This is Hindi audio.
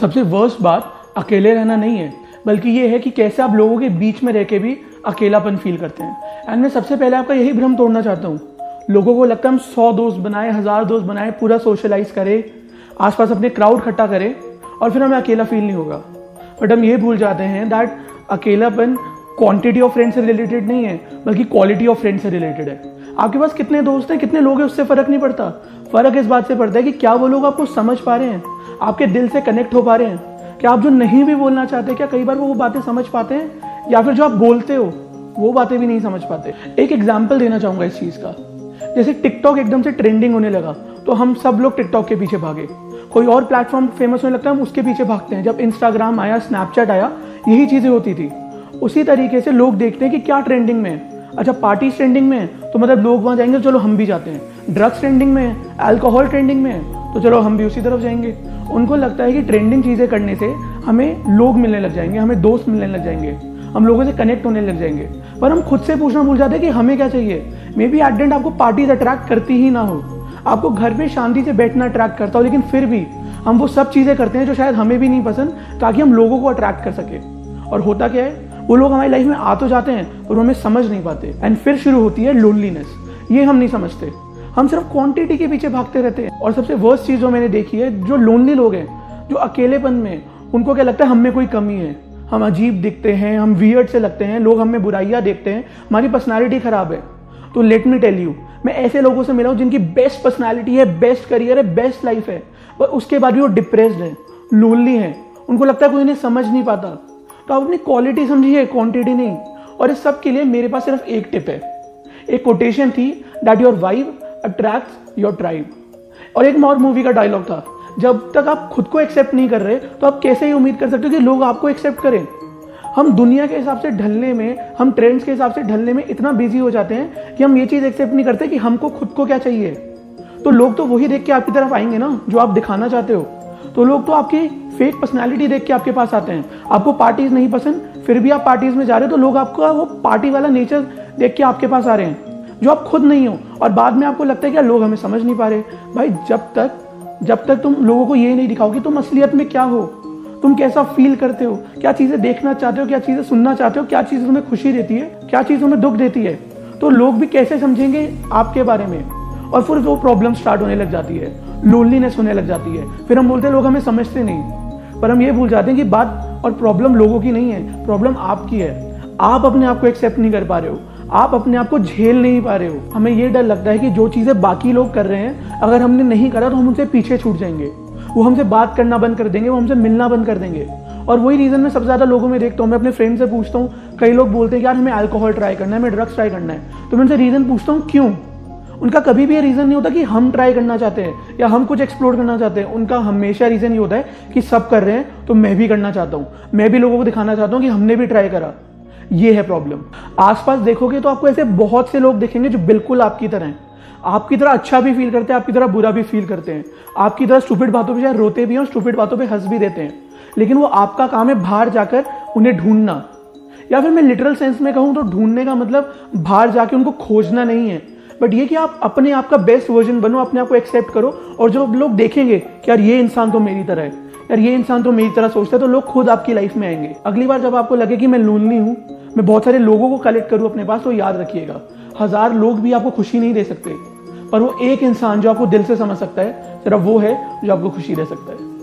सबसे वर्स्ट बात, अकेले रहना नहीं है, बल्कि ये है कि कैसे आप लोगों के बीच में रह के भी अकेलापन फील करते हैं। एंड मैं सबसे पहले आपका यही भ्रम तोड़ना चाहता हूँ। लोगों को लगता है हम सौ दोस्त बनाए, हज़ार दोस्त बनाए, पूरा सोशलाइज करें, आसपास अपने क्राउड इकट्ठा करें, और फिर हमें अकेला फील नहीं होगा। बट हम ये भूल जाते हैं दैट अकेलापन क्वांटिटी ऑफ़ फ्रेंड से रिलेटेड नहीं है, बल्कि क्वालिटी ऑफ़ फ्रेंड से रिलेटेड है। आपके पास कितने दोस्त हैं, कितने लोग हैं, उससे फ़र्क नहीं पड़ता। फ़र्क इस बात से पड़ता है कि क्या वो लोग आपको समझ पा रहे हैं आपके दिल से कनेक्ट हो पा रहे हैं? क्या आप जो नहीं भी बोलना चाहते, क्या कई बार वो बातें समझ पाते हैं? या फिर जो आप बोलते हो, वो बातें भी नहीं समझ पाते? एक एग्ज़ाम्पल देना चाहूँगा इस चीज़ का। जैसे टिकटॉक एकदम से ट्रेंडिंग होने लगा तो हम सब लोग टिकटॉक के पीछे भागे। कोई और प्लेटफॉर्म फ़ेमस होने लगता है, हम उसके पीछे भागते हैं। जब इंस्टाग्राम आया स्नैपचैट आया, यही चीज़ें होती थी। उसी तरीके से लोग देखते हैं कि क्या ट्रेंडिंग में है। अच्छा पार्टी ट्रेंडिंग में है तो मतलब लोग वहाँ जाएँगे, चलो हम भी जाते हैं। ड्रग्स ट्रेंडिंग में है अल्कोहल ट्रेंडिंग में है तो चलो हम भी उसी तरफ़ जाएँगे। उनको लगता है कि ट्रेंडिंग चीज़ें करने से हमें लोग मिलने लग जाएँगे, हमें दोस्त मिलने लग जाएँगे, हम लोगों से कनेक्ट होने लग जाएँगे। पर हम खुद से पूछना भूल जाते हैं कि हमें क्या चाहिए। मे बी एट आपको पार्टीज़ अट्रैक्ट करती ही ना हो। आपको घर में शांति से बैठना अट्रैक्ट करता हो, लेकिन फिर भी हम वो सब चीज़ें करते हैं जो शायद हमें भी नहीं पसंद, ताकि हम लोगों को अट्रैक्ट कर सके। और होता क्या है, वो लोग हमारी लाइफ में आ तो जाते हैं, पर हमें समझ नहीं पाते। एंड फिर शुरू होती है लोनलीनेस ये हम नहीं समझते। हम सिर्फ़ क्वांटिटी के पीछे भागते रहते हैं। और सबसे वर्स्ट चीज़ जो मैंने देखी है, जो लोनली लोग हैं, जो अकेलेपन में, उनको क्या लगता है हम में कोई कमी है? हम अजीब दिखते हैं, हम वियर्ड से लगते हैं, लोग हमें बुराइयाँ देखते हैं, हमारी पर्सनैलिटी खराब है। तो लेट मी टेल यू मैं ऐसे लोगों से मिला हूँ जिनकी बेस्ट पर्सनैलिटी है बेस्ट करियर है बेस्ट लाइफ है। पर उसके बाद भी वो डिप्रेस्ड है लोनली है। उनको लगता है कोई इन्हें समझ नहीं पाता। तो आप अपनी क्वालिटी समझिए क्वांटिटी नहीं। और इस सब के लिए मेरे पास सिर्फ़ एक टिप है। एक कोटेशन थी that your vibe attract your tribe और एक और मूवी का डायलॉग था। जब तक आप खुद को एक्सेप्ट नहीं कर रहे तो आप कैसे ही उम्मीद कर सकते हो कि लोग आपको एक्सेप्ट करें? हम दुनिया के हिसाब से ढलने में, हम ट्रेंड्स के हिसाब से ढलने में इतना बिज़ी हो जाते हैं कि हम ये चीज़ एक्सेप्ट नहीं करते कि हमको खुद को क्या चाहिए। तो लोग तो वही देख के आपकी तरफ़ आएँगे ना, जो आप दिखाना चाहते हो। तो लोग तो आपकी फेक पर्सनैलिटी देख के आपके पास आते हैं। आपको पार्टीज़ नहीं पसंद, फिर भी आप पार्टीज़ में जा रहे हो तो लोग आपका वो पार्टी वाला नेचर देख के आपके पास आ रहे हैं। जो आप खुद नहीं हो। और बाद में आपको लगता है कि लोग हमें समझ नहीं पा रहे। भाई, जब तक जब तक तुम लोगों को ये नहीं दिखाओ कि तुम असलियत में क्या हो, तुम कैसा फील करते हो, क्या चीज़ें देखना चाहते हो, क्या चीज़ें सुनना चाहते हो, क्या चीज़ें तुम्हें खुशी देती है, क्या चीज़ तुम्हें दुख देती है तो लोग भी कैसे समझेंगे आपके बारे में? और फिर वो प्रॉब्लम स्टार्ट होने लग जाती है। लोनलीनेस होने लग जाती है। फिर हम बोलते हैं, लोग हमें समझते नहीं। पर हम ये भूल जाते हैं कि बात और प्रॉब्लम लोगों की नहीं है प्रॉब्लम आपकी है। आप अपने आप को एक्सेप्ट नहीं कर पा रहे हो। आप अपने आप को झेल नहीं पा रहे हो। हमें ये डर लगता है कि जो चीज़ें बाकी लोग कर रहे हैं, अगर हमने नहीं करा तो हम उनसे पीछे छूट जाएँगे। वो हमसे बात करना बंद कर देंगे, वो हमसे मिलना बंद कर देंगे। और वही रीजन मैं सबसे ज़्यादा लोगों में देखता हूँ, मैं अपने फ्रेंड से पूछता हूँ, कई लोग बोलते हैं कि यार हमें अल्कोहल ट्राई करना है, हमें ड्रग्स ट्राई करना है। तो मैं उनसे रीजन पूछता हूँ, क्यों? उनका कभी भी ये रीजन नहीं होता कि हम ट्राई करना चाहते हैं, या हम कुछ एक्सप्लोर करना चाहते हैं। उनका हमेशा रीजन ये होता है कि सब कर रहे हैं तो मैं भी करना चाहता हूँ। मैं भी लोगों को दिखाना चाहता हूँ कि हमने भी ट्राई करा। ये है प्रॉब्लम आसपास देखोगे तो आपको ऐसे बहुत से लोग देखेंगे जो बिल्कुल आपकी तरह हैं. आपकी तरह अच्छा भी फील करते हैं, आपकी तरह बुरा भी फील करते हैं. आपकी तरह स्टूपिड बातों पर रोते भी हैं और स्टूपिड बातों पर हंस भी देते हैं. लेकिन वो आपका काम है बाहर जाकर उन्हें ढूंढना. या फिर मैं लिटरल सेंस में कहूँ तो ढूँढने का मतलब बाहर जाके उनको खोजना नहीं है. बट ये कि आप अपने आप का बेस्ट वर्जन बनो, अपने आप को एक्सेप्ट करो और जब लोग देखेंगे कि यार ये इंसान तो मेरी तरह है यार ये इंसान तो मेरी तरह सोचता है तो लोग खुद आपकी लाइफ में आएँगे। अगली बार जब आपको लगे कि मैं लोनली हूँ, मैं बहुत सारे लोगों को कलेक्ट करूँ अपने पास तो याद रखिएगा, हज़ार लोग भी आपको खुशी नहीं दे सकते, पर वो एक इंसान जो आपको दिल से समझ सकता है, सिर्फ़ वो है जो आपको खुशी दे सकता है।